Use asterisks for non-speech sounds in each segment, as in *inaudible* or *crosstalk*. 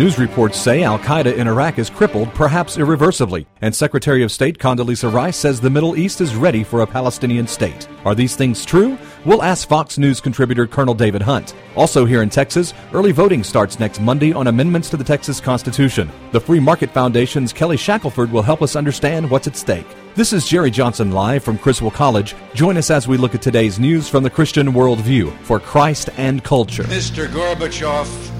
News reports say Al Qaeda in Iraq is crippled, perhaps irreversibly, and Secretary of State Condoleezza Rice says the Middle East is ready for a Palestinian state. Are these things true? We'll ask Fox News contributor Colonel David Hunt. Also, here in Texas, early voting starts next Monday on amendments to the Texas Constitution. The Free Market Foundation's Kelly Shackelford will help us understand what's at stake. This is Jerry Johnson live from Criswell College. Join us as we look at today's news from the Christian worldview for Christ and culture. Mr. Gorbachev,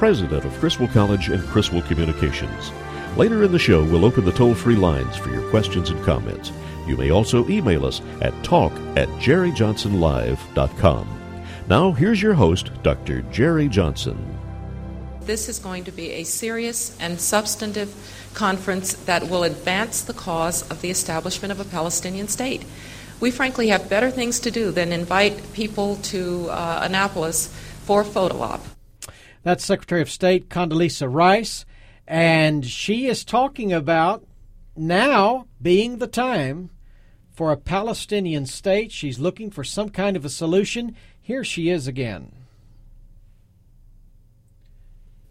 president of Criswell College and Criswell Communications. Later in the show, we'll open the toll free lines for your questions and comments. You may also email us at talk at jerryjohnsonlive.com. Now, here's your host, Dr. Jerry Johnson. This is going to be a serious and substantive conference that will advance the cause of the establishment of a Palestinian state. We frankly have better things to do than invite people to uh, Annapolis for photo op. That's Secretary of State Condoleezza Rice, and she is talking about now being the time for a Palestinian state. She's looking for some kind of a solution. Here she is again.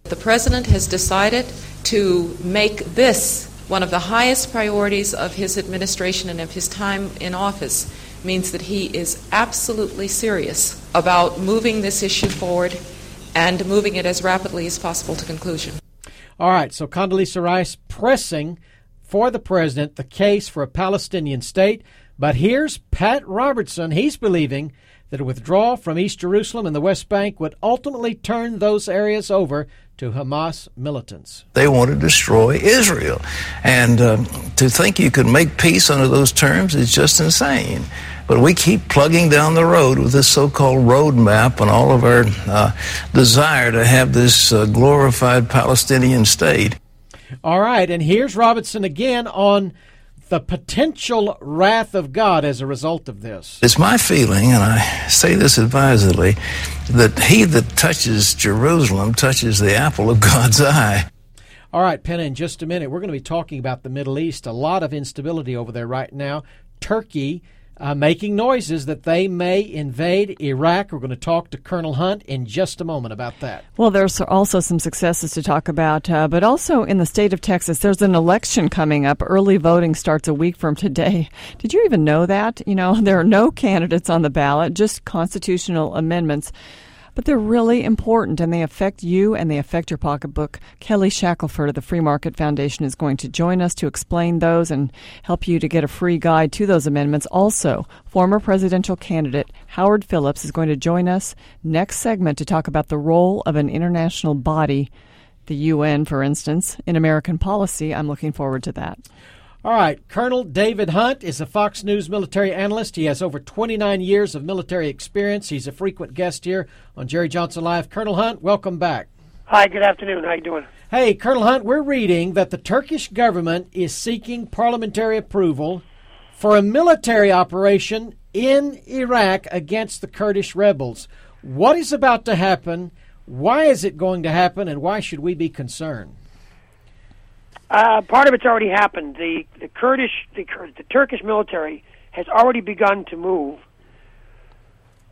The President has decided to make this one of the highest priorities of his administration and of his time in office means that he is absolutely serious about moving this issue forward and moving it as rapidly as possible to conclusion. All right, so Condoleezza Rice pressing for the president the case for a Palestinian state. But here's Pat Robertson. He's believing that a withdrawal from East Jerusalem and the West Bank would ultimately turn those areas over to Hamas militants. They want to destroy Israel. And um, to think you could make peace under those terms is just insane. But we keep plugging down the road with this so called roadmap and all of our uh, desire to have this uh, glorified Palestinian state. All right, and here's Robertson again on the potential wrath of God as a result of this. It's my feeling, and I say this advisedly, that he that touches Jerusalem touches the apple of *laughs* God's eye. All right, Penna, in just a minute, we're going to be talking about the Middle East. A lot of instability over there right now. Turkey uh, making noises that they may invade Iraq. We're going to talk to Colonel Hunt in just a moment about that. Well, there's also some successes to talk about, uh, but also in the state of Texas, there's an election coming up. Early voting starts a week from today. *laughs* Did you even know that? You know, *laughs* there are no candidates on the ballot, just constitutional amendments but they're really important and they affect you and they affect your pocketbook. Kelly Shackelford of the Free Market Foundation is going to join us to explain those and help you to get a free guide to those amendments. Also, former presidential candidate Howard Phillips is going to join us next segment to talk about the role of an international body, the UN, for instance, in American policy. I'm looking forward to that. All right, Colonel David Hunt is a Fox News military analyst. He has over 29 years of military experience. He's a frequent guest here on Jerry Johnson Live. Colonel Hunt, welcome back. Hi, good afternoon. How you doing? Hey, Colonel Hunt, we're reading that the Turkish government is seeking parliamentary approval for a military operation in Iraq against the Kurdish rebels. What is about to happen? Why is it going to happen, and why should we be concerned? Uh, part of it's already happened. The the Kurdish, the, the Turkish military has already begun to move.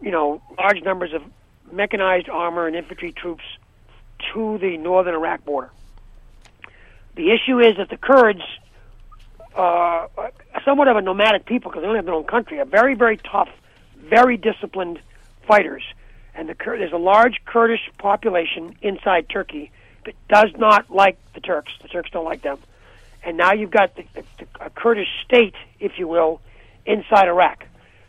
You know, large numbers of mechanized armor and infantry troops to the northern Iraq border. The issue is that the Kurds somewhat of a nomadic people because they don't have their own country. Are very very tough, very disciplined fighters, and the there's a large Kurdish population inside Turkey that does not like the Turks. The Turks don't like them. And now you've got the, the, the Kurdish state, if you will, inside Iraq.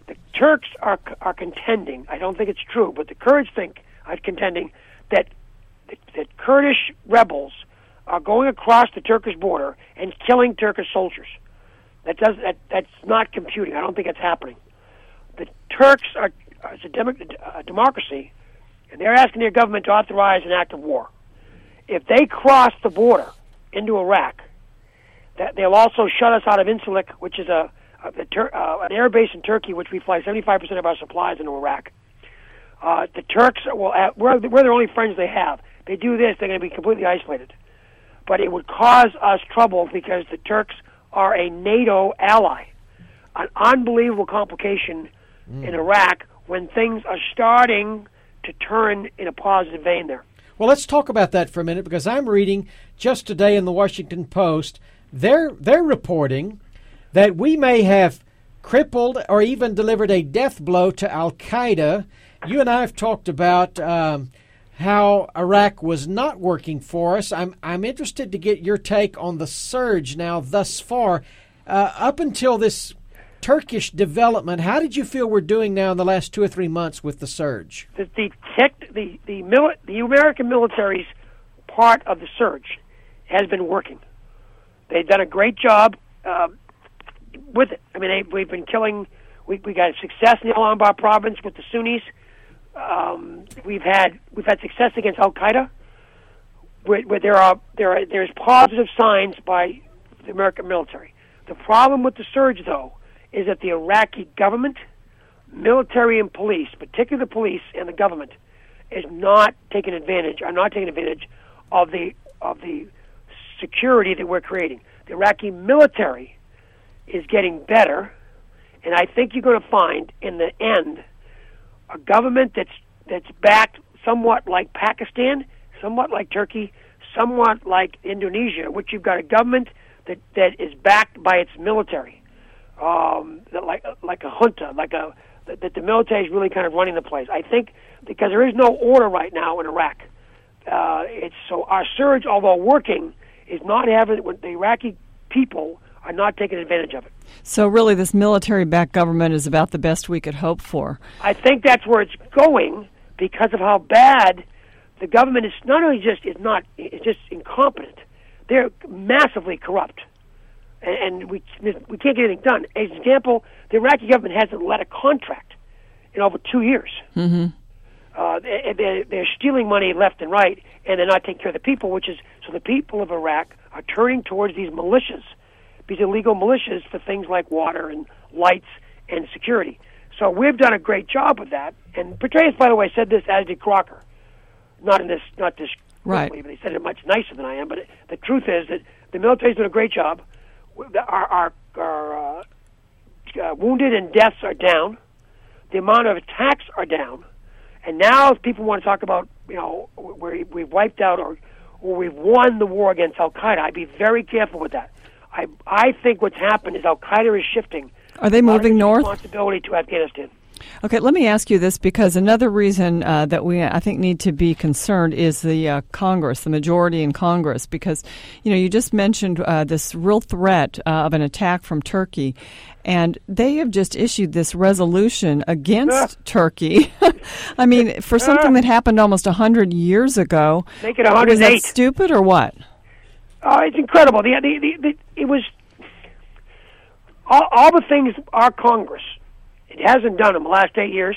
The Turks are are contending. I don't think it's true, but the Kurds think are contending that that Kurdish rebels are going across the Turkish border and killing Turkish soldiers. That does that. That's not computing. I don't think it's happening. The Turks are, a, a democracy, and they're asking their government to authorize an act of war. If they cross the border into Iraq, that they'll also shut us out of Incirlik, which is a, a, a Tur- uh, an air base in Turkey, which we fly 75% of our supplies into Iraq. Uh, the Turks well, have, we're, we're their only friends they have. They do this, they're going to be completely isolated. But it would cause us trouble because the Turks are a NATO ally. An unbelievable complication mm. in Iraq when things are starting to turn in a positive vein there. Well, let's talk about that for a minute because I'm reading just today in the Washington Post. They're they're reporting that we may have crippled or even delivered a death blow to Al Qaeda. You and I have talked about um, how Iraq was not working for us. I'm I'm interested to get your take on the surge now thus far, uh, up until this Turkish development. How did you feel we're doing now in the last two or three months with the surge? The the tech, the the, mili- the American military's part of the surge has been working. They've done a great job uh, with it. I mean, they, we've been killing. We, we got success in the Al Anbar province with the Sunnis um, we've had we've had success against Al Qaeda, where, where there are there are there's positive signs by the American military. The problem with the surge, though, is that the Iraqi government, military and police, particularly the police and the government, is not taking advantage. Are not taking advantage of the of the security that we're creating. The Iraqi military is getting better, and I think you're going to find in the end a government that's that's backed somewhat like Pakistan, somewhat like Turkey, somewhat like Indonesia, which you've got a government that that is backed by its military, um, that like like a junta, like a that, that the military is really kind of running the place. I think because there is no order right now in Iraq. Uh, it's so our surge, although working, is not having the Iraqi people are not taking advantage of it. So, really, this military backed government is about the best we could hope for. I think that's where it's going because of how bad the government is not only just is not it's just incompetent, they're massively corrupt. And, and we we can't get anything done. As an example, the Iraqi government hasn't let a contract in over two years. Mm-hmm. Uh, they, they're stealing money left and right, and they're not taking care of the people. Which is so the people of Iraq are turning towards these militias these illegal militias for things like water and lights and security. So we've done a great job with that. And Petraeus, by the way, said this as did Crocker. Not in this, not this right. but he said it much nicer than I am. But it, the truth is that the military's done a great job. Our, our, our uh, uh, wounded and deaths are down. The amount of attacks are down. And now if people want to talk about, you know, where we've wiped out or, or we've won the war against Al Qaeda. I'd be very careful with that. I I think what's happened is Al Qaeda is shifting. Are they moving north? Responsibility to Afghanistan. Okay, let me ask you this because another reason uh, that we I think need to be concerned is the uh, Congress, the majority in Congress, because you know you just mentioned uh, this real threat uh, of an attack from Turkey, and they have just issued this resolution against Turkey. *laughs* I mean, for something that happened almost hundred years ago, make it 108. Was that stupid or what? Oh, it's incredible. The, the, the, the it was all, all the things our Congress it hasn't done in the last eight years,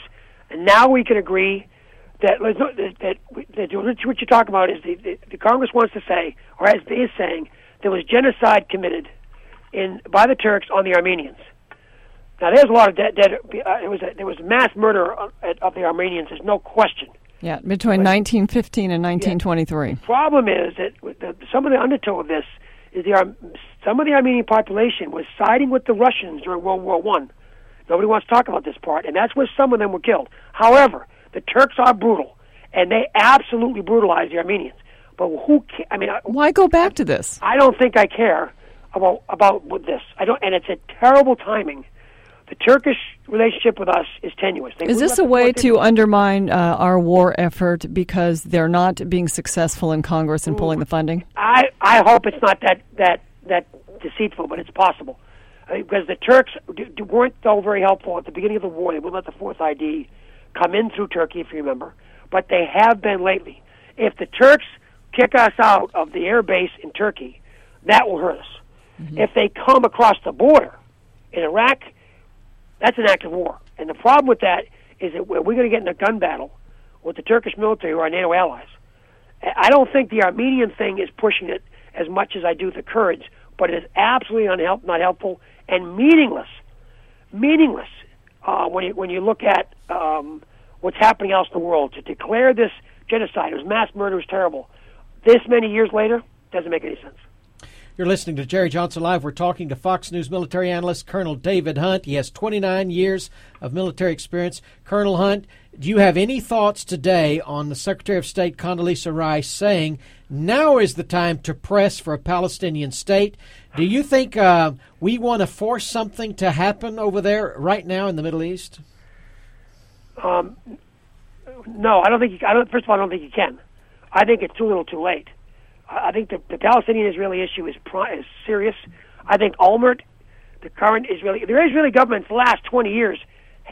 and now we can agree that that, that, that what you're talking about is the, the, the Congress wants to say, or as they is saying, there was genocide committed in by the Turks on the Armenians. Now, there's a lot of dead. dead uh, there was a, there was mass murder of, of the Armenians. There's no question. Yeah, between but, 1915 and 1923. Yeah. The problem is that the, some of the undertow of this is the some of the Armenian population was siding with the Russians during World War One. Nobody wants to talk about this part, and that's where some of them were killed. However, the Turks are brutal, and they absolutely brutalized the Armenians. But who? Ca- I mean, why go back to this? I don't think I care about about this. I don't, and it's a terrible timing the Turkish relationship with us is tenuous. They is this a way to undermine uh, our war effort because they're not being successful in Congress in pulling the funding? I, I hope it's not that, that, that deceitful, but it's possible. Because the Turks weren't though very helpful at the beginning of the war. They wouldn't let the Fourth ID come in through Turkey, if you remember, but they have been lately. If the Turks kick us out of the air base in Turkey, that will hurt us. Mm-hmm. If they come across the border in Iraq, that's an act of war. And the problem with that is that we're going to get in a gun battle with the Turkish military, who are NATO allies. I don't think the Armenian thing is pushing it as much as I do the Kurds, but it is absolutely unhelp, not helpful and meaningless. Meaningless uh, when you when you look at um, what's happening else in the world. To declare this genocide, it was mass murder, was terrible. This many years later doesn't make any sense. You're listening to Jerry Johnson Live. We're talking to Fox News military analyst Colonel David Hunt. He has 29 years of military experience. Colonel Hunt, do you have any thoughts today on the Secretary of State Condoleezza Rice saying now is the time to press for a Palestinian state? Do you think uh, we want to force something to happen over there right now in the Middle East? Um, no, I don't think. You, I don't. First of all, I don't think you can. I think it's too little, too late. I think the, the Palestinian Israeli issue is, is serious. I think Olmert, the current Israeli, the Israeli government for the last 20 years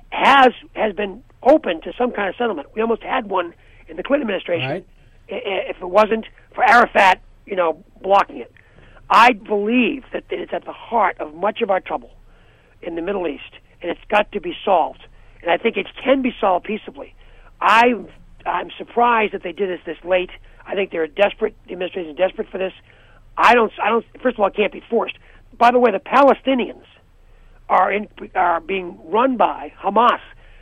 has has been open to some kind of settlement. We almost had one in the Clinton administration. Right. If it wasn't for Arafat, you know, blocking it, I believe that it's at the heart of much of our trouble in the Middle East, and it's got to be solved. And I think it can be solved peaceably. I I'm surprised that they did this this late. I think they're desperate. The administration is desperate for this. I don't. I don't. First of all, it can't be forced. By the way, the Palestinians are in are being run by Hamas.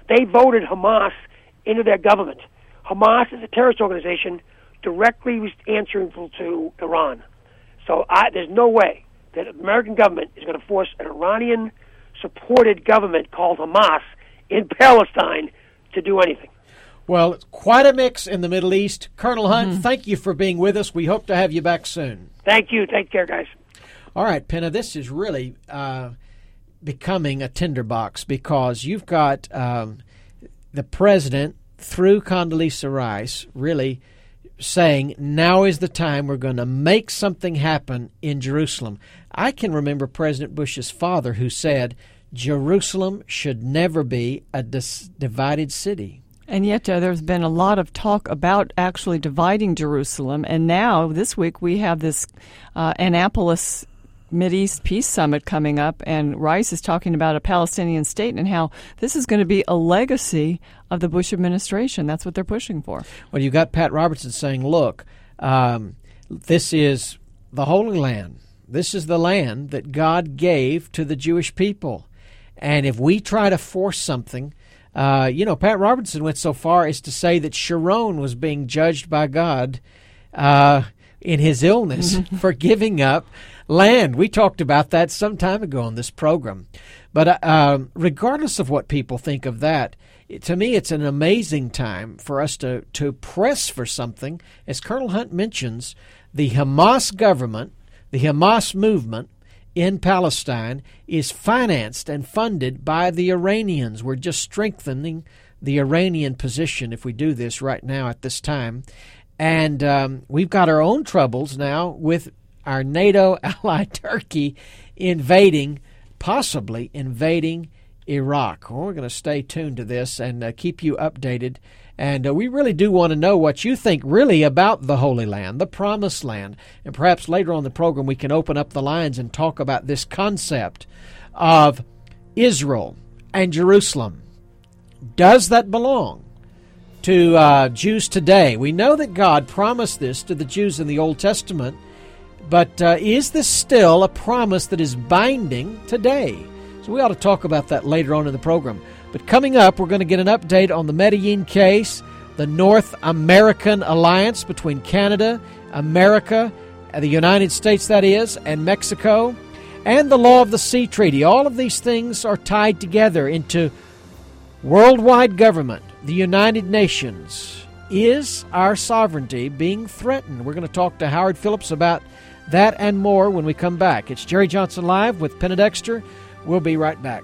They voted Hamas into their government. Hamas is a terrorist organization directly answering to Iran. So I, there's no way that the American government is going to force an Iranian supported government called Hamas in Palestine to do anything. Well, it's quite a mix in the Middle East. Colonel Hunt, mm-hmm. thank you for being with us. We hope to have you back soon. Thank you. Take care, guys. All right, Penna, this is really uh, becoming a tinderbox because you've got um, the president, through Condoleezza Rice, really saying, now is the time we're going to make something happen in Jerusalem. I can remember President Bush's father who said, Jerusalem should never be a dis- divided city. And yet, uh, there's been a lot of talk about actually dividing Jerusalem. And now, this week, we have this uh, Annapolis East Peace Summit coming up, and Rice is talking about a Palestinian state and how this is going to be a legacy of the Bush administration. That's what they're pushing for. Well, you got Pat Robertson saying, look, um, this is the Holy Land. This is the land that God gave to the Jewish people. And if we try to force something, uh, you know, Pat Robertson went so far as to say that Sharon was being judged by God uh, in his illness for giving up land. We talked about that some time ago on this program. But uh, um, regardless of what people think of that, to me, it's an amazing time for us to, to press for something. As Colonel Hunt mentions, the Hamas government, the Hamas movement, in Palestine is financed and funded by the Iranians. We're just strengthening the Iranian position if we do this right now at this time. And um, we've got our own troubles now with our NATO *laughs* ally Turkey invading, possibly invading Iraq. Well, we're going to stay tuned to this and uh, keep you updated and uh, we really do want to know what you think really about the Holy Land, the Promised Land. And perhaps later on the program we can open up the lines and talk about this concept of Israel and Jerusalem. Does that belong to uh, Jews today? We know that God promised this to the Jews in the Old Testament, but uh, is this still a promise that is binding today? So we ought to talk about that later on in the program. But coming up, we're going to get an update on the Medellin case, the North American alliance between Canada, America, the United States, that is, and Mexico, and the Law of the Sea Treaty. All of these things are tied together into worldwide government, the United Nations. Is our sovereignty being threatened? We're going to talk to Howard Phillips about that and more when we come back. It's Jerry Johnson Live with Penna Dexter. We'll be right back.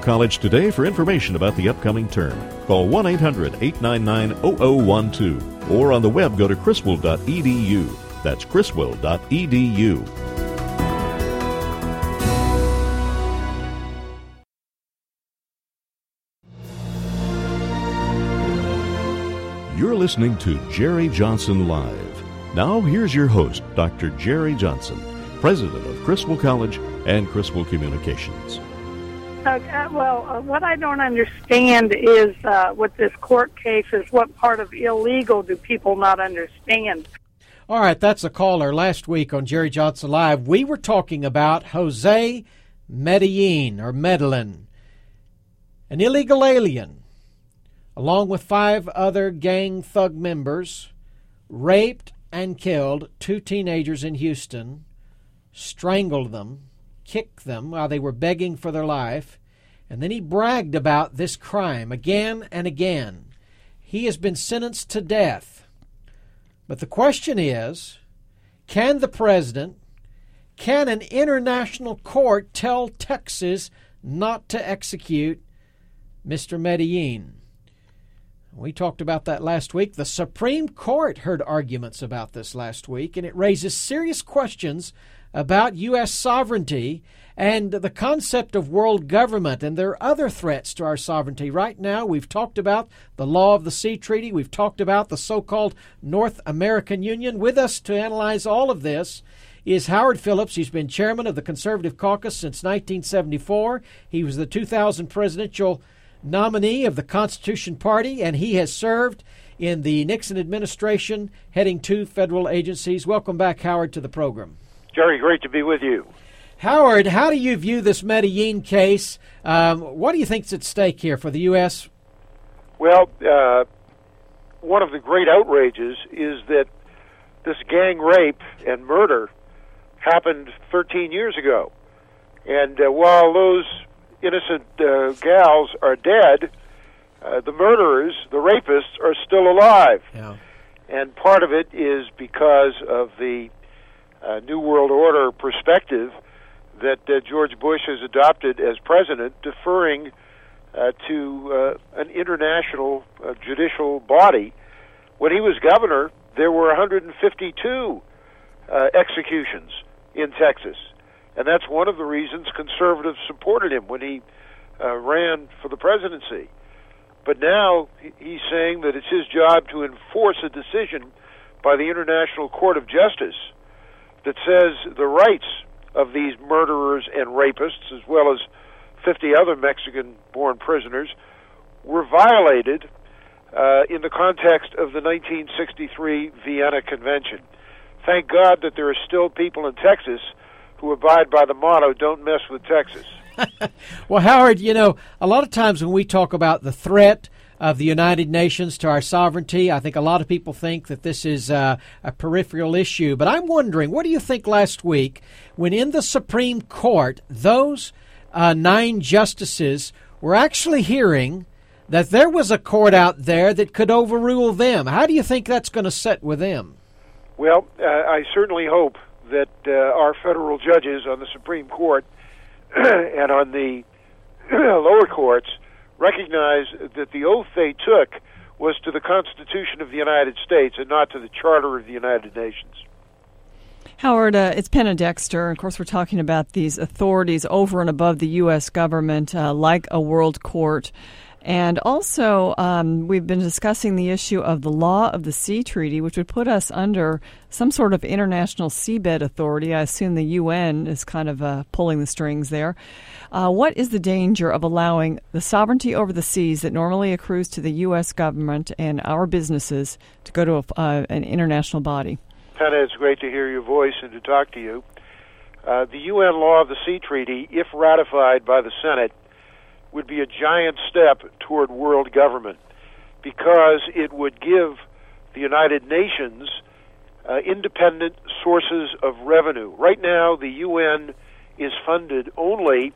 College today for information about the upcoming term. Call 1 800 899 0012 or on the web go to criswell.edu. That's criswell.edu. You're listening to Jerry Johnson Live. Now, here's your host, Dr. Jerry Johnson, president of Criswell College and Criswell Communications. Uh, well, uh, what I don't understand is uh, with this court case is what part of illegal do people not understand? All right, that's a caller. Last week on Jerry Johnson Live, we were talking about Jose Medellin or Medellin, an illegal alien, along with five other gang thug members, raped and killed two teenagers in Houston, strangled them, kicked them while they were begging for their life, and then he bragged about this crime again and again. He has been sentenced to death. But the question is can the president, can an international court tell Texas not to execute Mr. Medellin? We talked about that last week. The Supreme Court heard arguments about this last week, and it raises serious questions about U.S. sovereignty and the concept of world government. And there are other threats to our sovereignty. Right now, we've talked about the Law of the Sea Treaty, we've talked about the so called North American Union. With us to analyze all of this is Howard Phillips. He's been chairman of the Conservative Caucus since 1974. He was the 2000 presidential nominee of the Constitution Party, and he has served in the Nixon administration, heading two federal agencies. Welcome back, Howard, to the program. Jerry, great to be with you. Howard, how do you view this Medellin case? Um, what do you think is at stake here for the U.S.? Well, uh, one of the great outrages is that this gang rape and murder happened 13 years ago. And uh, while those innocent uh, gals are dead, uh, the murderers, the rapists, are still alive. Yeah. And part of it is because of the uh, New World Order perspective that uh, George Bush has adopted as president, deferring uh, to uh, an international uh, judicial body. When he was governor, there were 152 uh, executions in Texas, and that's one of the reasons conservatives supported him when he uh, ran for the presidency. But now he's saying that it's his job to enforce a decision by the International Court of Justice that says the rights of these murderers and rapists, as well as 50 other Mexican born prisoners, were violated uh, in the context of the 1963 Vienna Convention. Thank God that there are still people in Texas who abide by the motto, don't mess with Texas. *laughs* well, Howard, you know, a lot of times when we talk about the threat of the United Nations to our sovereignty. I think a lot of people think that this is uh, a peripheral issue. But I'm wondering, what do you think last week when in the Supreme Court those uh, nine justices were actually hearing that there was a court out there that could overrule them? How do you think that's going to set with them? Well, uh, I certainly hope that uh, our federal judges on the Supreme Court *clears throat* and on the *clears throat* lower courts recognize that the oath they took was to the Constitution of the United States and not to the Charter of the United Nations. Howard, uh, it's Penna Dexter. Of course, we're talking about these authorities over and above the U.S. government, uh, like a world court. And also, um, we've been discussing the issue of the Law of the Sea Treaty, which would put us under some sort of international seabed authority. I assume the UN is kind of uh, pulling the strings there. Uh, what is the danger of allowing the sovereignty over the seas that normally accrues to the U.S. government and our businesses to go to a, uh, an international body? Penna, it's great to hear your voice and to talk to you. Uh, the UN Law of the Sea Treaty, if ratified by the Senate, would be a giant step toward world government because it would give the United Nations uh, independent sources of revenue. Right now, the UN is funded only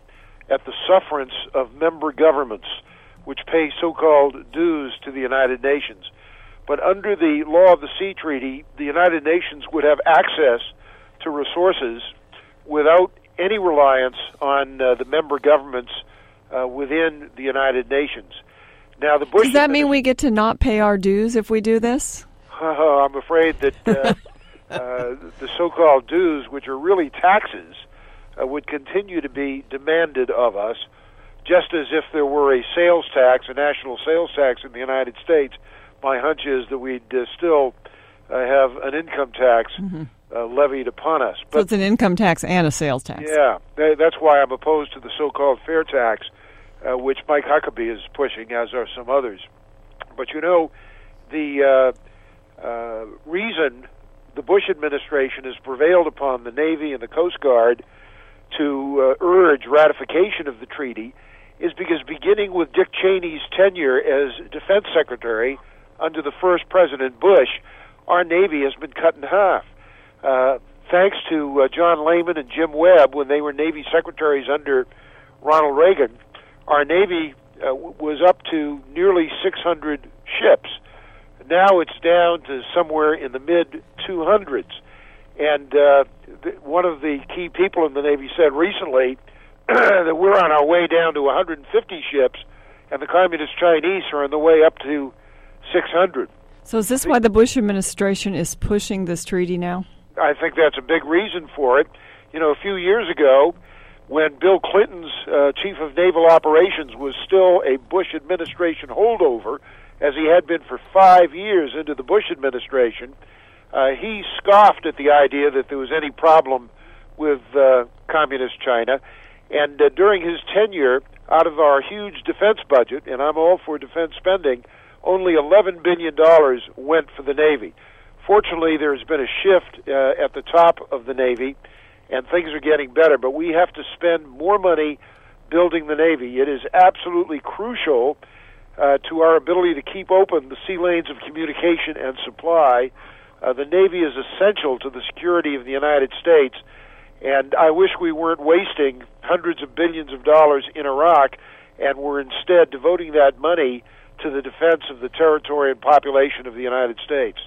at the sufferance of member governments, which pay so called dues to the United Nations. But under the law of the sea treaty, the United Nations would have access to resources without any reliance on uh, the member governments uh, within the United Nations. Now, the Bush does that mean we get to not pay our dues if we do this? *laughs* I'm afraid that uh, *laughs* uh, the so-called dues, which are really taxes, uh, would continue to be demanded of us, just as if there were a sales tax, a national sales tax in the United States. My hunch is that we'd uh, still uh, have an income tax mm-hmm. Uh, levied upon us. But, so it's an income tax and a sales tax. Yeah, that's why I'm opposed to the so-called fair tax, uh, which Mike Huckabee is pushing, as are some others. But you know, the uh, uh, reason the Bush administration has prevailed upon the Navy and the Coast Guard to uh, urge ratification of the treaty is because beginning with Dick Cheney's tenure as defense secretary under the first President Bush, our Navy has been cut in half. Uh, thanks to uh, John Lehman and Jim Webb, when they were Navy secretaries under Ronald Reagan, our Navy uh, was up to nearly 600 ships. Now it's down to somewhere in the mid 200s. And uh, th- one of the key people in the Navy said recently *clears throat* that we're on our way down to 150 ships, and the Communist Chinese are on the way up to 600. So is this why the Bush administration is pushing this treaty now? I think that's a big reason for it. You know, a few years ago, when Bill Clinton's uh, chief of naval operations was still a Bush administration holdover, as he had been for five years into the Bush administration, uh, he scoffed at the idea that there was any problem with uh, communist China. And uh, during his tenure, out of our huge defense budget, and I'm all for defense spending, only $11 billion went for the Navy. Fortunately, there's been a shift uh, at the top of the Navy, and things are getting better, but we have to spend more money building the Navy. It is absolutely crucial uh, to our ability to keep open the sea lanes of communication and supply. Uh, the Navy is essential to the security of the United States, and I wish we weren't wasting hundreds of billions of dollars in Iraq and were instead devoting that money to the defense of the territory and population of the United States.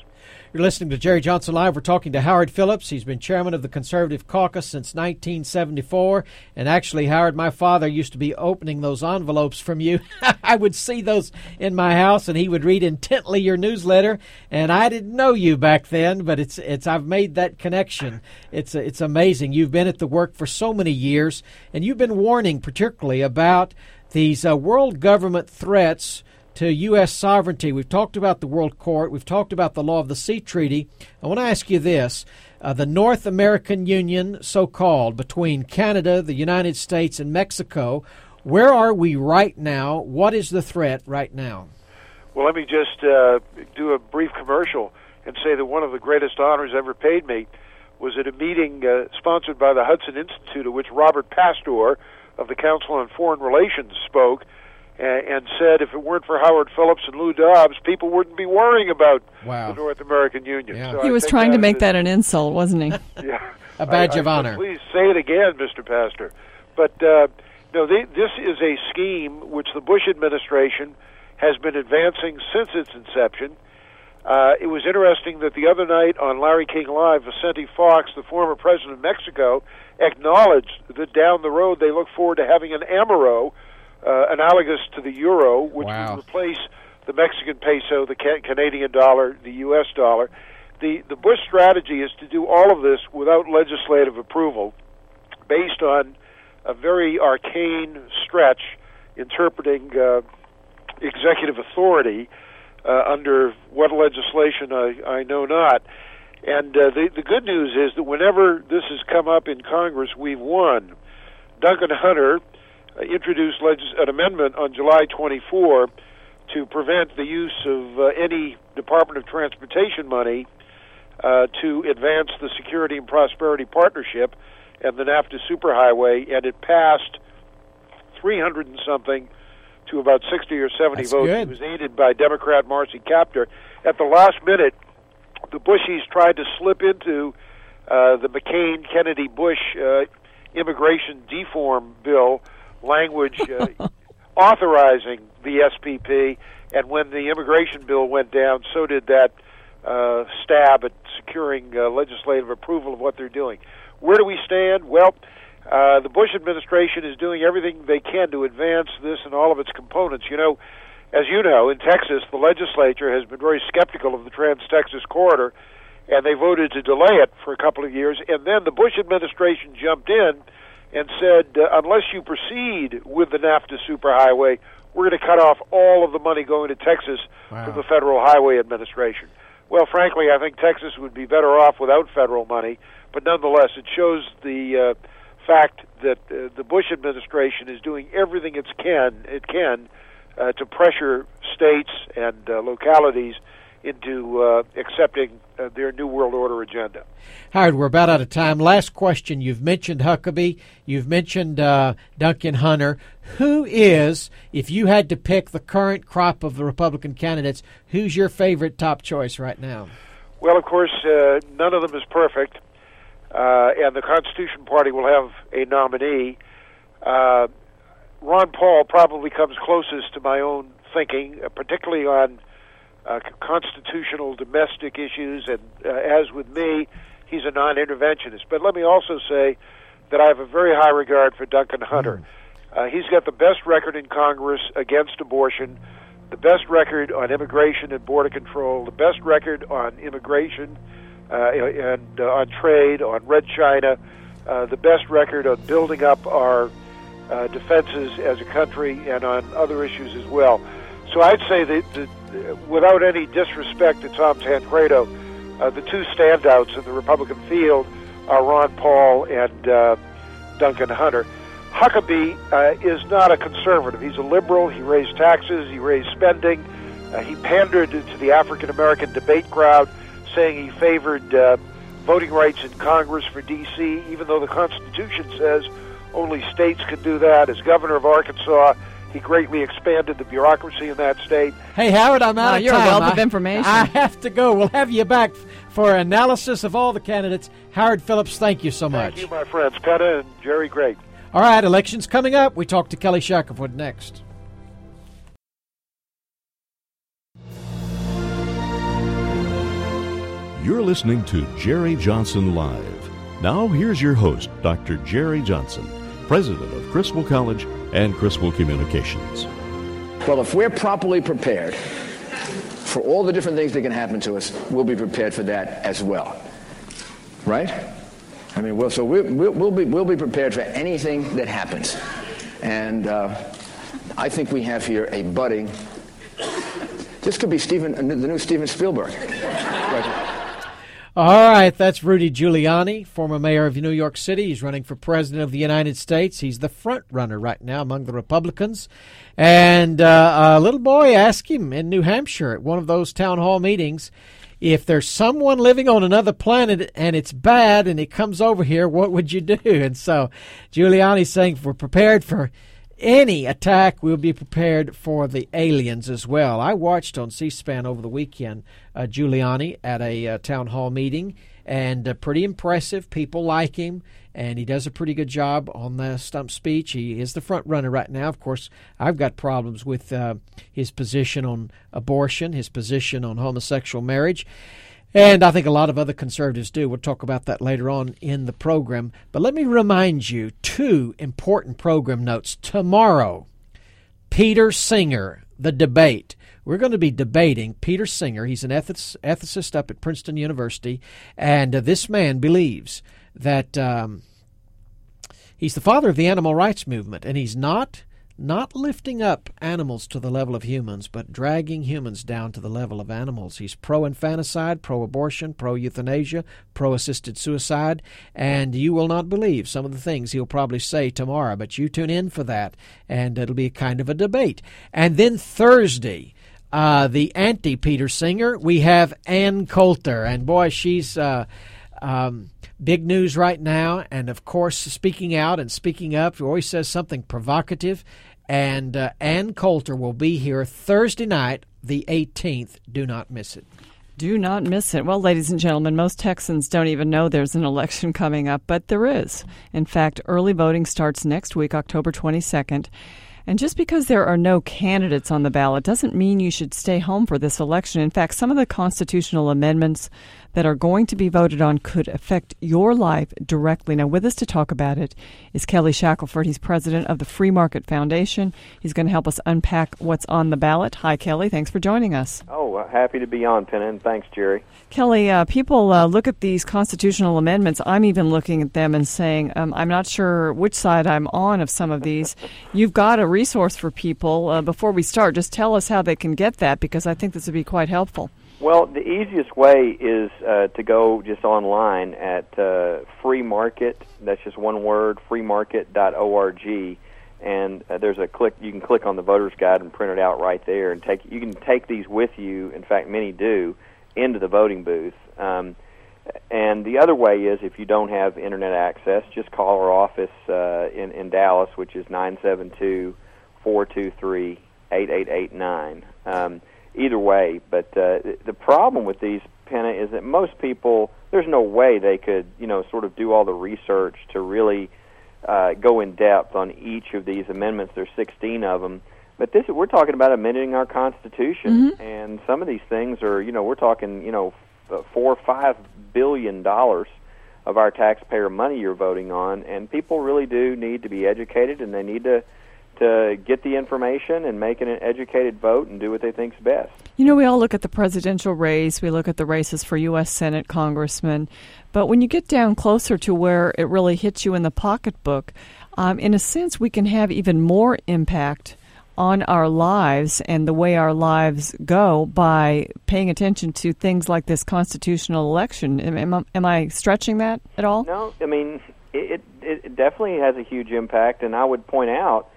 You're listening to Jerry Johnson Live. We're talking to Howard Phillips. He's been chairman of the Conservative Caucus since 1974. And actually, Howard, my father used to be opening those envelopes from you. *laughs* I would see those in my house, and he would read intently your newsletter. And I didn't know you back then, but it's it's I've made that connection. It's it's amazing. You've been at the work for so many years, and you've been warning particularly about these uh, world government threats to U.S. sovereignty. We've talked about the World Court. We've talked about the Law of the Sea Treaty. I want to ask you this. Uh, the North American Union, so called, between Canada, the United States, and Mexico, where are we right now? What is the threat right now? Well, let me just uh, do a brief commercial and say that one of the greatest honors ever paid me was at a meeting uh, sponsored by the Hudson Institute, at which Robert Pastor of the Council on Foreign Relations spoke and said if it weren't for Howard Phillips and Lou Dobbs, people wouldn't be worrying about wow. the North American Union. Yeah. So he I was trying to make that an insult, wasn't he? *laughs* yeah, a badge I, of I, honor. Please say it again, Mr. Pastor. But uh, no, they, this is a scheme which the Bush administration has been advancing since its inception. Uh, it was interesting that the other night on Larry King Live, Vicente Fox, the former president of Mexico, acknowledged that down the road they look forward to having an Amero uh, analogous to the euro, which wow. would replace the Mexican peso, the ca- Canadian dollar, the U.S. dollar. The the Bush strategy is to do all of this without legislative approval, based on a very arcane stretch interpreting uh, executive authority uh, under what legislation I, I know not. And uh, the the good news is that whenever this has come up in Congress, we've won. Duncan Hunter uh, introduced legis- an amendment on July 24 to prevent the use of uh, any Department of Transportation money uh, to advance the Security and Prosperity Partnership and the NAFTA Superhighway, and it passed 300 and something to about 60 or 70 That's votes. good. It was aided by Democrat Marcy Kaptur. At the last minute, the Bushies tried to slip into uh, the McCain Kennedy Bush uh, immigration deform bill language uh, *laughs* authorizing the SPP, and when the immigration bill went down, so did that uh, stab at securing uh, legislative approval of what they're doing. Where do we stand? Well, uh, the Bush administration is doing everything they can to advance this and all of its components. You know, as you know, in Texas, the legislature has been very skeptical of the Trans Texas Corridor, and they voted to delay it for a couple of years. And then the Bush administration jumped in and said, uh, unless you proceed with the NAFTA superhighway, we're going to cut off all of the money going to Texas Wow. from the Federal Highway Administration. Well, frankly, I think Texas would be better off without federal money, but nonetheless, it shows the uh, fact that uh, the Bush administration is doing everything it can it can uh, to pressure states and uh, localities into uh, accepting uh, their New World Order agenda. Howard, we're about out of time. Last question. You've mentioned Huckabee. You've mentioned uh, Duncan Hunter. Who is, if you had to pick the current crop of the Republican candidates, who's your favorite top choice right now? Well, of course, uh, none of them is perfect, uh, and the Constitution Party will have a nominee. Uh, Ron Paul probably comes closest to my own thinking, uh, particularly on uh, constitutional domestic issues, and uh, as with me, he's a non-interventionist. But let me also say that I have a very high regard for Duncan Hunter. Uh, he's got the best record in Congress against abortion, the best record on immigration and border control, the best record on immigration uh, and uh, on trade, on Red China, uh, the best record on building up our uh, defenses as a country and on other issues as well. So I'd say that, without any disrespect to Tom Tancredo, uh, the two standouts in the Republican field are Ron Paul and uh, Duncan Hunter. Huckabee uh, is not a conservative. He's a liberal. He raised taxes. He raised spending. Uh, he pandered to the African American debate crowd, saying he favored uh, voting rights in Congress for D.C., even though the Constitution says only states could do that. As governor of Arkansas, he greatly expanded the bureaucracy in that state. Hey, Howard, I'm out Wow, of you're a time. wealth of information. I have to go. We'll have you back for analysis of all the candidates. Howard Phillips, thank you so much. Thank you, my friends. Penna and Jerry Great. All right, elections coming up. We talk to Kelly Shackelford next. You're listening to Jerry Johnson Live. Now, here's your host, Dr. Jerry Johnson, president of Criswell College and Criswell Communications. Well, if we're properly prepared for all the different things that can happen to us, we'll be prepared for that as well. Right? I mean, well, so we, we'll, we'll, be, we'll be prepared for anything that happens. And uh, I think we have here a budding. This could be Steven, the new Steven Spielberg. All right, that's Rudy Giuliani, former mayor of New York City. He's running for president of the United States. He's the front runner right now among the Republicans. And uh, a little boy asked him in New Hampshire at one of those town hall meetings if there's someone living on another planet and it's bad and it comes over here, what would you do? And so Giuliani's saying if we're prepared for any attack, we'll be prepared for the aliens as well. I watched on C SPAN over the weekend uh, Giuliani at a uh, town hall meeting, and uh, pretty impressive. People like him, and he does a pretty good job on the stump speech. He is the front runner right now. Of course, I've got problems with uh, his position on abortion, his position on homosexual marriage. And I think a lot of other conservatives do. We'll talk about that later on in the program. But let me remind you two important program notes. Tomorrow, Peter Singer, the debate. We're going to be debating Peter Singer. He's an ethicist, up at Princeton University. And uh, this man believes that um, he's the father of the animal rights movement. And he's not not lifting up animals to the level of humans, but dragging humans down to the level of animals. He's pro infanticide, pro abortion, pro euthanasia, pro assisted suicide, and you will not believe some of the things he'll probably say tomorrow, but you tune in for that, and it'll be kind of a debate. And then Thursday, uh, the anti Peter Singer, we have Ann Coulter, and boy, she's. Uh, um, big news right now, and of course, speaking out and speaking up. He always says something provocative. And uh, Ann Coulter will be here Thursday night, the 18th. Do not miss it. Do not miss it. Well, ladies and gentlemen, most Texans don't even know there's an election coming up, but there is. In fact, early voting starts next week, October 22nd. And just because there are no candidates on the ballot doesn't mean you should stay home for this election. In fact, some of the constitutional amendments that are going to be voted on could affect your life directly. Now, with us to talk about it is Kelly Shackelford. He's president of the Free Market Foundation. He's going to help us unpack what's on the ballot. Hi, Kelly. Thanks for joining us. Oh, happy to be on, Penn, thanks, Jerry. Kelly, uh, people uh, look at these constitutional amendments. I'm even looking at them and saying, um, I'm not sure which side I'm on of some of these. *laughs* You've got a resource for people. Uh, before we start, just tell us how they can get that because I think this would be quite helpful. Well, the easiest way is uh, to go just online at uh, free market. That's just one word, freemarket.org, and uh, there's a click. You can click on the voter's guide and print it out right there, and take. You can take these with you. In fact, many do into the voting booth. Um, and the other way is if you don't have internet access, just call our office uh, in in Dallas, which is nine seven two four two three eight eight eight nine. Um, either way. But uh, the problem with these Penna is that most people, there's no way they could, you know, sort of do all the research to really uh, go in depth on each of these amendments. There's 16 of them. But this, we're talking about amending our Constitution, mm-hmm. and some of these things are, you know, we're talking, you know, four or five billion dollars of our taxpayer money you're voting on, and people really do need to be educated, and they need to to get the information and make an educated vote and do what they think's best. You know, we all look at the presidential race, we look at the races for U.S. Senate, congressmen, but when you get down closer to where it really hits you in the pocketbook, um, in a sense, we can have even more impact on our lives and the way our lives go by paying attention to things like this constitutional election. Am, am, am I stretching that at all? No, I mean, it, it, it definitely has a huge impact, and I would point out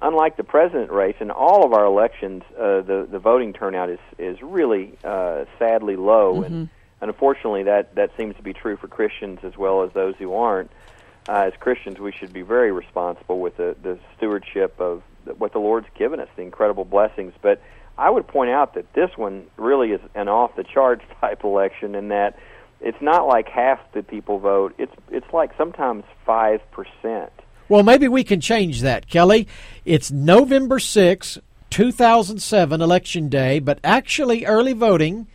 unlike the president race, in all of our elections, uh, the the voting turnout is is really uh, sadly low, mm-hmm. and, and unfortunately, that that seems to be true for Christians as well as those who aren't. Uh, as Christians, we should be very responsible with the, the stewardship of what the Lord's given us, the incredible blessings. But I would point out that this one really is an off the charts *laughs* type election, in that it's not like half the people vote. It's it's like sometimes five percent well, maybe we can change that, Kelly. It's November 6, 2007, Election Day, but actually early voting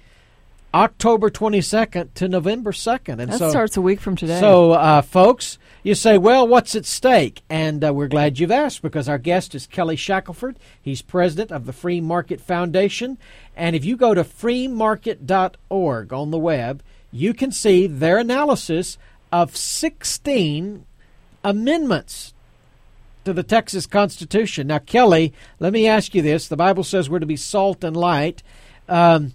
October 22nd to November 2nd. And that so, starts a week from today. So, uh, folks, you say, well, what's at stake? And uh, we're glad you've asked because our guest is Kelly Shackelford. He's president of the Free Market Foundation. And if you go to freemarket.org on the web, you can see their analysis of 16 amendments to the Texas Constitution. Now, Kelly, let me ask you this. The Bible says we're to be salt and light. Um,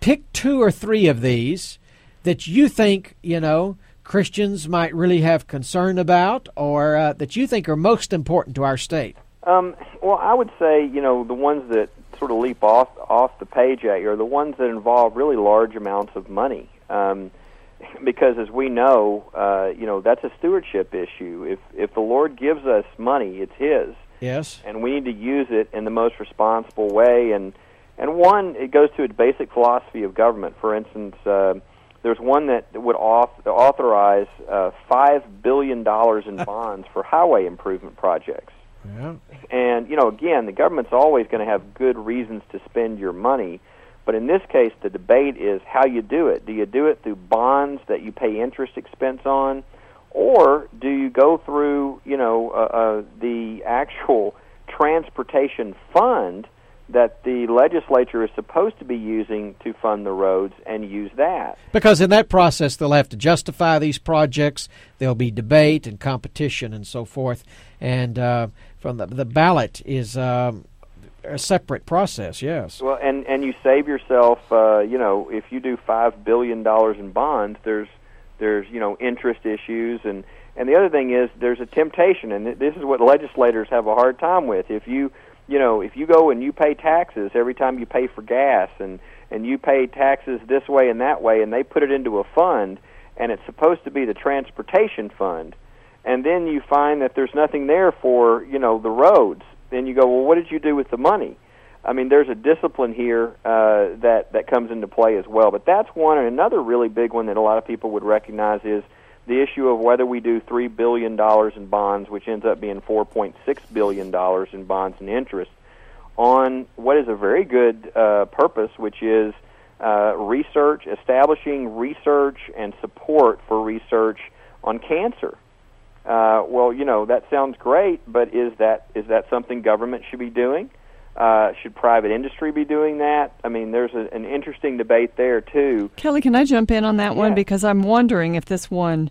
pick two or three of these that you think, you know, Christians might really have concern about or uh, that you think are most important to our state. Um, well, I would say, you know, the ones that sort of leap off off the page at you are the ones that involve really large amounts of money. Um, because as we know, uh, you know that's a stewardship issue. If if the Lord gives us money, it's His. Yes. And we need to use it in the most responsible way. And and one, it goes to a basic philosophy of government. For instance, uh, there's one that would auth- authorize uh, five billion dollars in *laughs* bonds for highway improvement projects. Yeah. And you know, again, the government's always going to have good reasons to spend your money but in this case, the debate is how you do it. Do you do it through bonds that you pay interest expense on, or do you go through, you know, uh, uh, the actual transportation fund that the legislature is supposed to be using to fund the roads and use that. Because in that process, they'll have to justify these projects. There'll be debate and competition and so forth. And uh, from the, the ballot is um, a separate process. Yes. Well, and and you save yourself. Uh, you know, if you do five billion dollars in bonds, there's there's you know interest issues and and the other thing is there's a temptation, and this is what legislators have a hard time with. If you you know, if you go and you pay taxes every time you pay for gas and and you pay taxes this way and that way and they put it into a fund and it's supposed to be the transportation fund and then you find that there's nothing there for, you know, the roads, then you go, well, what did you do with the money? I mean, there's a discipline here uh, that that comes into play as well. But that's one, and another really big one that a lot of people would recognize is the issue of whether we do three billion dollars in bonds, which ends up being four point six billion dollars in bonds and interest, on what is a very good uh, purpose, which is uh, research, establishing research and support for research on cancer. Uh, well, you know that sounds great, but is that is that something government should be doing? Uh, should private industry be doing that? I mean, there's a, an interesting debate there too. Kelly, can I jump in on that yeah. one because I'm wondering if this one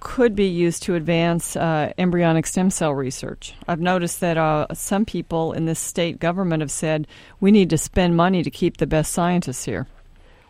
could be used to advance uh, embryonic stem cell research. I've noticed that uh, some people in this state government have said we need to spend money to keep the best scientists here.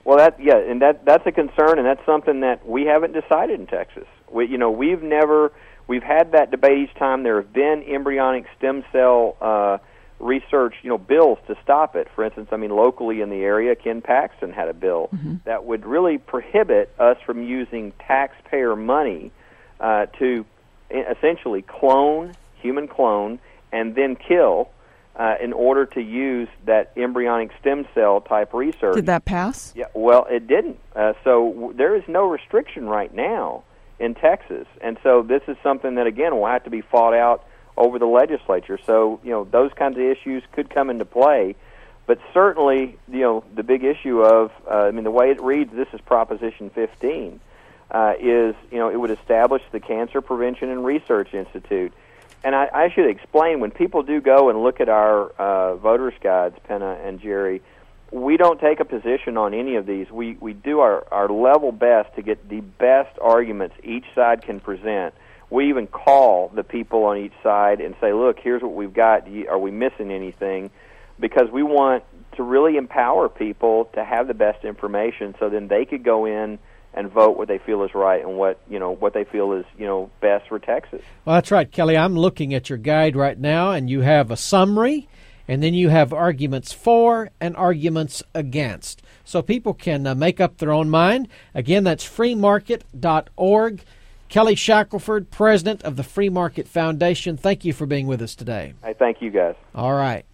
Well, that yeah, and that that's a concern, and that's something that we haven't decided in Texas. We, you know, we've never we've had that debate each time. There have been embryonic stem cell. Uh, research, you know, bills to stop it. For instance, I mean, locally in the area, Ken Paxton had a bill mm-hmm. that would really prohibit us from using taxpayer money uh, to essentially clone, human clone, and then kill uh, in order to use that embryonic stem cell type research. Did that pass? Yeah, well, it didn't. Uh, so w- there is no restriction right now in Texas, and so this is something that again will have to be fought out over the legislature. So you know those kinds of issues could come into play, but certainly you know the big issue of uh, I mean the way it reads, this is Proposition 15, uh, is you know it would establish the Cancer Prevention and Research Institute. And I, I should explain when people do go and look at our uh, voters' guides, Penna and Jerry, we don't take a position on any of these. We we do our, our level best to get the best arguments each side can present we even call the people on each side and say, "Look, here's what we've got. Are we missing anything?" Because we want to really empower people to have the best information, so then they could go in and vote what they feel is right and what you know what they feel is you know best for Texas. Well, that's right, Kelly. I'm looking at your guide right now, and you have a summary, and then you have arguments for and arguments against, so people can uh, make up their own mind. Again, that's freemarket.org. Kelly Shackelford, president of the Free Market Foundation, thank you for being with us today. I thank you guys. All right.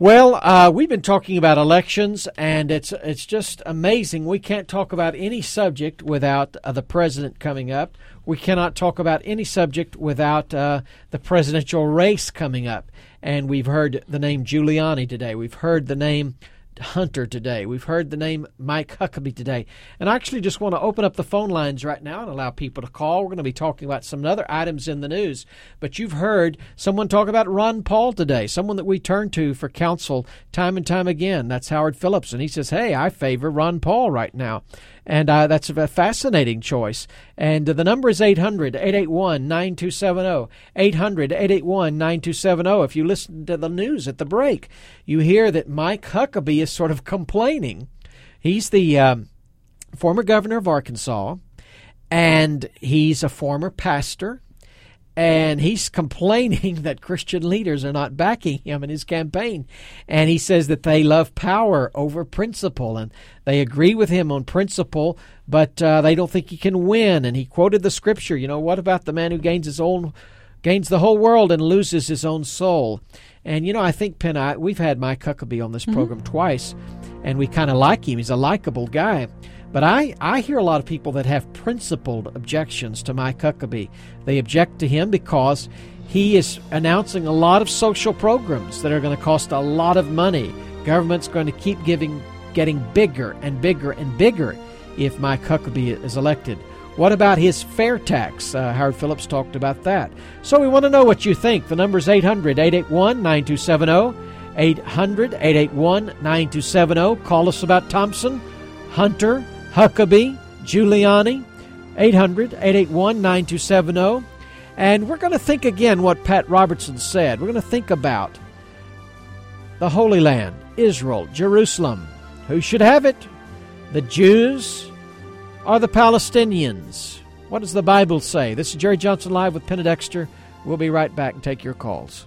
Well, uh, we've been talking about elections, and it's it's just amazing. We can't talk about any subject without uh, the president coming up. We cannot talk about any subject without uh, the presidential race coming up. And we've heard the name Giuliani today. We've heard the name Hunter today. We've heard the name Mike Huckabee today. And I actually just want to open up the phone lines right now and allow people to call. We're going to be talking about some other items in the news. But you've heard someone talk about Ron Paul today, someone that we turn to for counsel time and time again. That's Howard Phillips. And he says, Hey, I favor Ron Paul right now. And uh, that's a fascinating choice. And uh, the number is 800 881 9270. 800 881 9270. If you listen to the news at the break, you hear that Mike Huckabee is sort of complaining. He's the um, former governor of Arkansas, and he's a former pastor and he's complaining *laughs* that Christian leaders are not backing him in his campaign. And he says that they love power over principle, and they agree with him on principle, but uh, they don't think he can win. And he quoted the scripture. You know, what about the man who gains his own, gains the whole world and loses his own soul? And you know, I think Penn, I, we've had Mike Huckabee on this mm-hmm. program twice, and we kind of like him. He's a likable guy. But I, I hear a lot of people that have principled objections to Mike Huckabee. They object to him because he is announcing a lot of social programs that are going to cost a lot of money. Government's going to keep giving, getting bigger and bigger and bigger if Mike Huckabee is elected. What about his fair tax? Uh, Howard Phillips talked about that. So we want to know what you think. The number is 800 881 9270. 800 881 9270. Call us about Thompson, Hunter, Huckabee, Giuliani. 800 881 9270. And we're going to think again what Pat Robertson said. We're going to think about the Holy Land, Israel, Jerusalem. Who should have it? The Jews or the Palestinians? What does the Bible say? This is Jerry Johnson Live with Penna Dexter. We'll be right back and take your calls.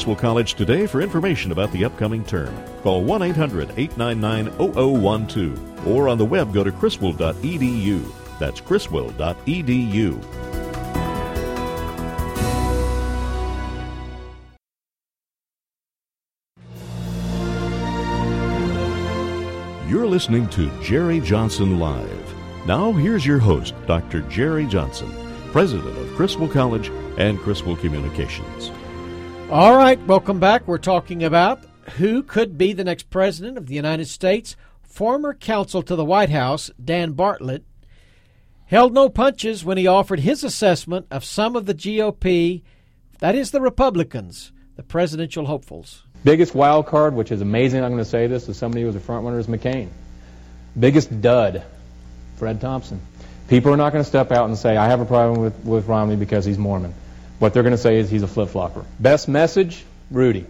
College today for information about the upcoming term. Call 1 800 899 0012 or on the web go to criswell.edu. That's criswell.edu. You're listening to Jerry Johnson Live. Now, here's your host, Dr. Jerry Johnson, president of Criswell College and Criswell Communications. All right, welcome back. We're talking about who could be the next president of the United States. Former counsel to the White House, Dan Bartlett, held no punches when he offered his assessment of some of the GOP, that is the Republicans, the presidential hopefuls. Biggest wild card, which is amazing, I'm going to say this as somebody who was a front runner, is McCain. Biggest dud, Fred Thompson. People are not going to step out and say, I have a problem with, with Romney because he's Mormon. What they're going to say is he's a flip flopper. Best message, Rudy.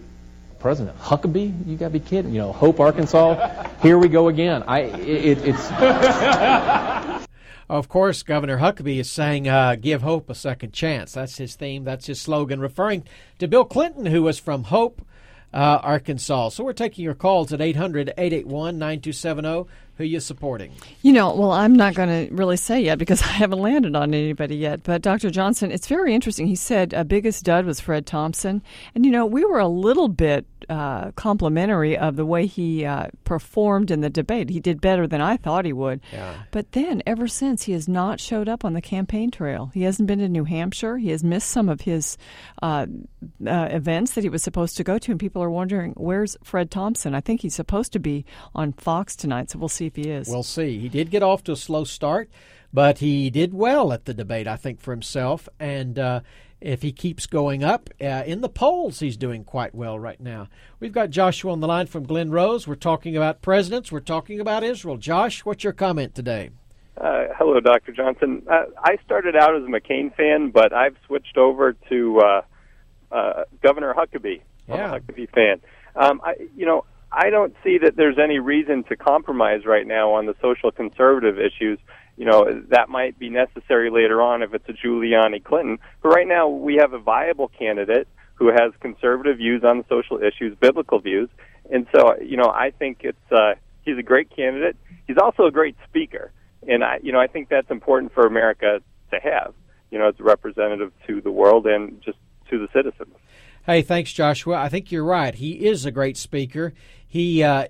President Huckabee, you got to be kidding. You know, Hope, Arkansas. Here we go again. I, it, it's. Of course, Governor Huckabee is saying, uh, give Hope a second chance. That's his theme, that's his slogan, referring to Bill Clinton, who was from Hope, uh, Arkansas. So we're taking your calls at 800 881 9270. Who you supporting? You know, well, I'm not going to really say yet because *laughs* I haven't landed on anybody yet. But Dr. Johnson, it's very interesting. He said uh, biggest dud was Fred Thompson, and you know, we were a little bit uh, complimentary of the way he uh, performed in the debate. He did better than I thought he would. Yeah. But then, ever since, he has not showed up on the campaign trail. He hasn't been to New Hampshire. He has missed some of his uh, uh, events that he was supposed to go to, and people are wondering where's Fred Thompson. I think he's supposed to be on Fox tonight, so we'll see if he is. We'll see. He did get off to a slow start, but he did well at the debate, I think, for himself. And uh, if he keeps going up uh, in the polls, he's doing quite well right now. We've got Joshua on the line from Glen Rose. We're talking about presidents. We're talking about Israel. Josh, what's your comment today? Uh, hello, Dr. Johnson. Uh, I started out as a McCain fan, but I've switched over to uh, uh, Governor Huckabee. Yeah. I'm a Huckabee fan. Um, I, you know, I don't see that there's any reason to compromise right now on the social conservative issues. You know, that might be necessary later on if it's a Giuliani Clinton. But right now, we have a viable candidate who has conservative views on social issues, biblical views. And so, you know, I think it's uh, he's a great candidate. He's also a great speaker, and I, you know, I think that's important for America to have. You know, as a representative to the world and just to the citizens. Hey, thanks, Joshua. I think you're right. He is a great speaker. He uh,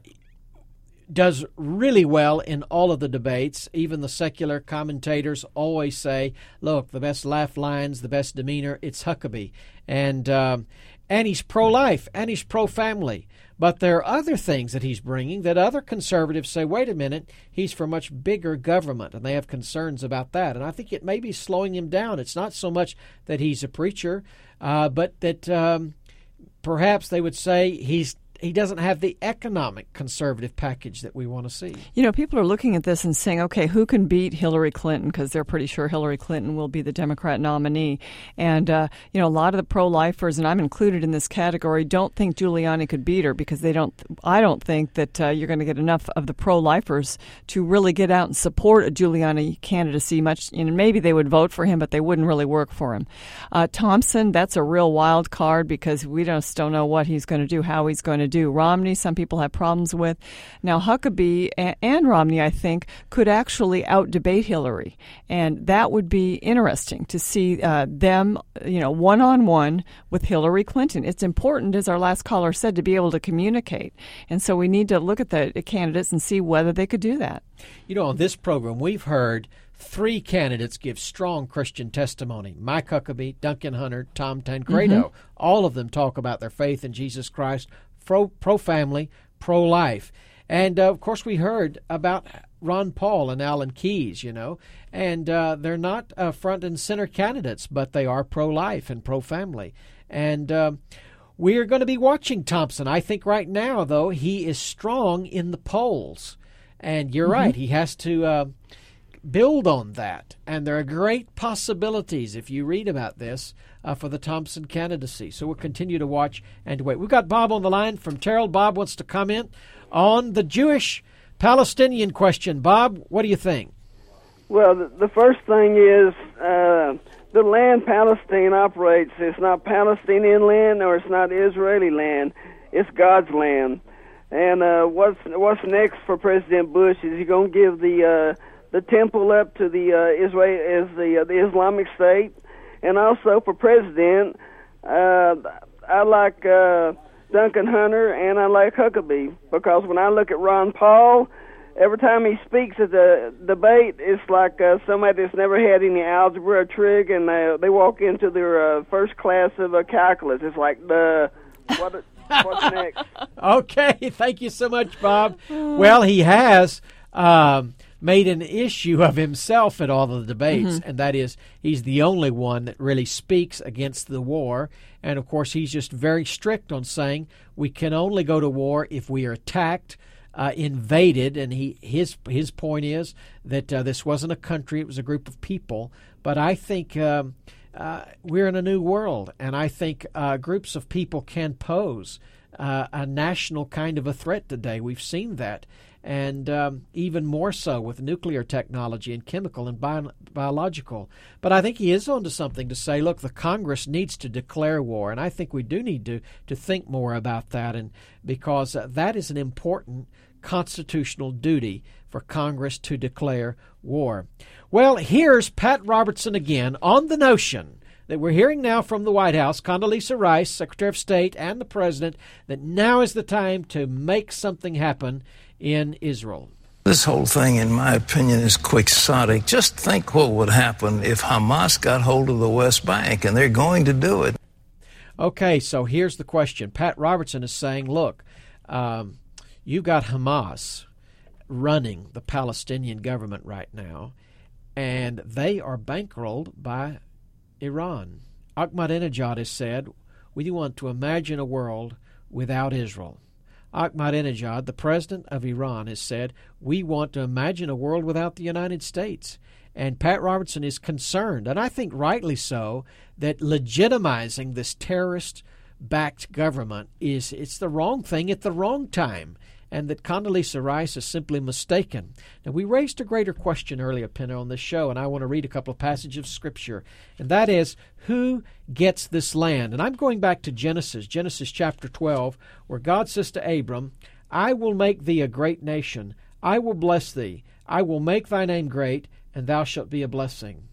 does really well in all of the debates. Even the secular commentators always say, "Look, the best laugh lines, the best demeanor, it's Huckabee," and um, and he's pro-life and he's pro-family. But there are other things that he's bringing that other conservatives say, "Wait a minute, he's for much bigger government," and they have concerns about that. And I think it may be slowing him down. It's not so much that he's a preacher, uh, but that um, perhaps they would say he's he doesn't have the economic conservative package that we want to see. You know, people are looking at this and saying, okay, who can beat Hillary Clinton? Because they're pretty sure Hillary Clinton will be the Democrat nominee. And, uh, you know, a lot of the pro lifers, and I'm included in this category, don't think Giuliani could beat her because they don't, I don't think that uh, you're going to get enough of the pro lifers to really get out and support a Giuliani candidacy much. Know, maybe they would vote for him, but they wouldn't really work for him. Uh, Thompson, that's a real wild card because we just don't know what he's going to do, how he's going to do. Romney, some people have problems with. Now, Huckabee and Romney, I think, could actually out debate Hillary, and that would be interesting to see uh, them, you know, one on one with Hillary Clinton. It's important, as our last caller said, to be able to communicate, and so we need to look at the candidates and see whether they could do that. You know, on this program, we've heard three candidates give strong Christian testimony Mike Huckabee, Duncan Hunter, Tom Tancredo. Mm-hmm. All of them talk about their faith in Jesus Christ, pro family, pro life. And uh, of course, we heard about Ron Paul and Alan Keyes, you know, and uh, they're not uh, front and center candidates, but they are pro life and pro family. And uh, we are going to be watching Thompson. I think right now, though, he is strong in the polls. And you're mm-hmm. right, he has to uh, build on that. And there are great possibilities, if you read about this, uh, for the Thompson candidacy. So we'll continue to watch and wait. We've got Bob on the line from Terrell. Bob wants to comment on the Jewish Palestinian question. Bob, what do you think? Well, the, first thing is uh, the land Palestine operates. It's not Palestinian land or it's not Israeli land. It's God's land. And uh, what's what's next for President Bush? Is he going to give the uh, the temple up to the uh, Israel as the uh, the Islamic State, and also for president, uh, I like uh, Duncan Hunter and I like Huckabee because when I look at Ron Paul, every time he speaks at the debate, it's like uh, somebody that's never had any algebra or trig, and they they walk into their uh, first class of uh, calculus. It's like the what. What's next? *laughs* okay, thank you so much, Bob. Well, he has. Um, made an issue of himself at all the debates, mm-hmm. and that is he's the only one that really speaks against the war. And of course, he's just very strict on saying we can only go to war if we are attacked. Uh, invaded, and he his his point is that uh, this wasn't a country; it was a group of people. But I think um, uh, we're in a new world, and I think uh, groups of people can pose uh, a national kind of a threat today. We've seen that, and um, even more so with nuclear technology and chemical and bio- biological. But I think he is onto something to say. Look, the Congress needs to declare war, and I think we do need to to think more about that, and because uh, that is an important constitutional duty for Congress to declare war. Well, here's Pat Robertson again on the notion that we're hearing now from the White House, Condoleezza Rice, Secretary of State, and the President, that now is the time to make something happen in Israel. This whole thing, in my opinion, is quixotic. Just think what would happen if Hamas got hold of the West Bank, and they're going to do it. Okay, so here's the question. Pat Robertson is saying, look, um, you got Hamas running the Palestinian government right now, and they are bankrolled by Iran. Ahmadinejad has said, we want to imagine a world without Israel. Ahmadinejad, the president of Iran, has said, We want to imagine a world without the United States. And Pat Robertson is concerned, and I think rightly so, that legitimizing this terrorist backed government is it's the wrong thing at the wrong time and that Condoleezza Rice is simply mistaken. Now, we raised a greater question earlier, Penna, on this show, and I want to read a couple of passages of Scripture, and that is, who gets this land? And I'm going back to Genesis, Genesis chapter 12, where God says to Abram, I will make thee a great nation, I will bless thee, I will make thy name great, and thou shalt be a blessing.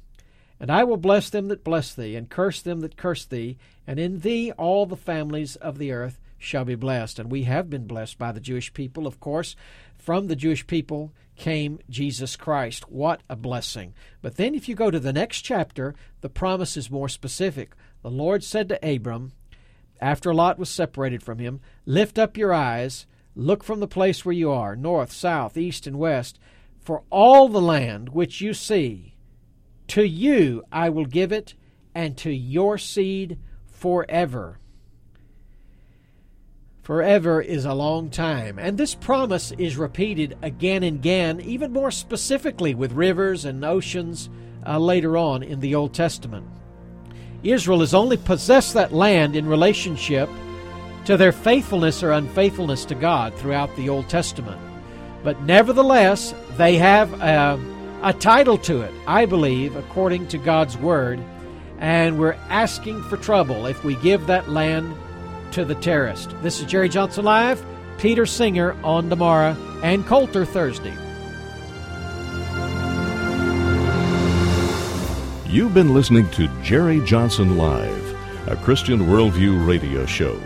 And I will bless them that bless thee, and curse them that curse thee, and in thee all the families of the earth shall be blessed. And we have been blessed by the Jewish people, of course. From the Jewish people came Jesus Christ. What a blessing. But then, if you go to the next chapter, the promise is more specific. The Lord said to Abram, after Lot was separated from him, Lift up your eyes, look from the place where you are, north, south, east, and west, for all the land which you see, to you I will give it, and to your seed forever. Forever is a long time, and this promise is repeated again and again, even more specifically with rivers and oceans uh, later on in the Old Testament. Israel has only possessed that land in relationship to their faithfulness or unfaithfulness to God throughout the Old Testament. But nevertheless, they have a, a title to it, I believe, according to God's Word, and we're asking for trouble if we give that land to the terrorist. This is Jerry Johnson Live, Peter Singer on tomorrow, and Coulter Thursday. You've been listening to Jerry Johnson Live, a Christian Worldview radio show.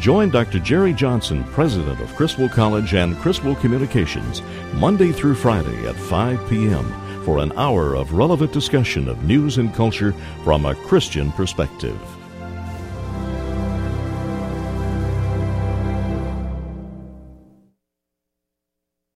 Join Dr. Jerry Johnson, president of Criswell College and Criswell Communications, Monday through Friday at 5 p.m. for an hour of relevant discussion of news and culture from a Christian perspective.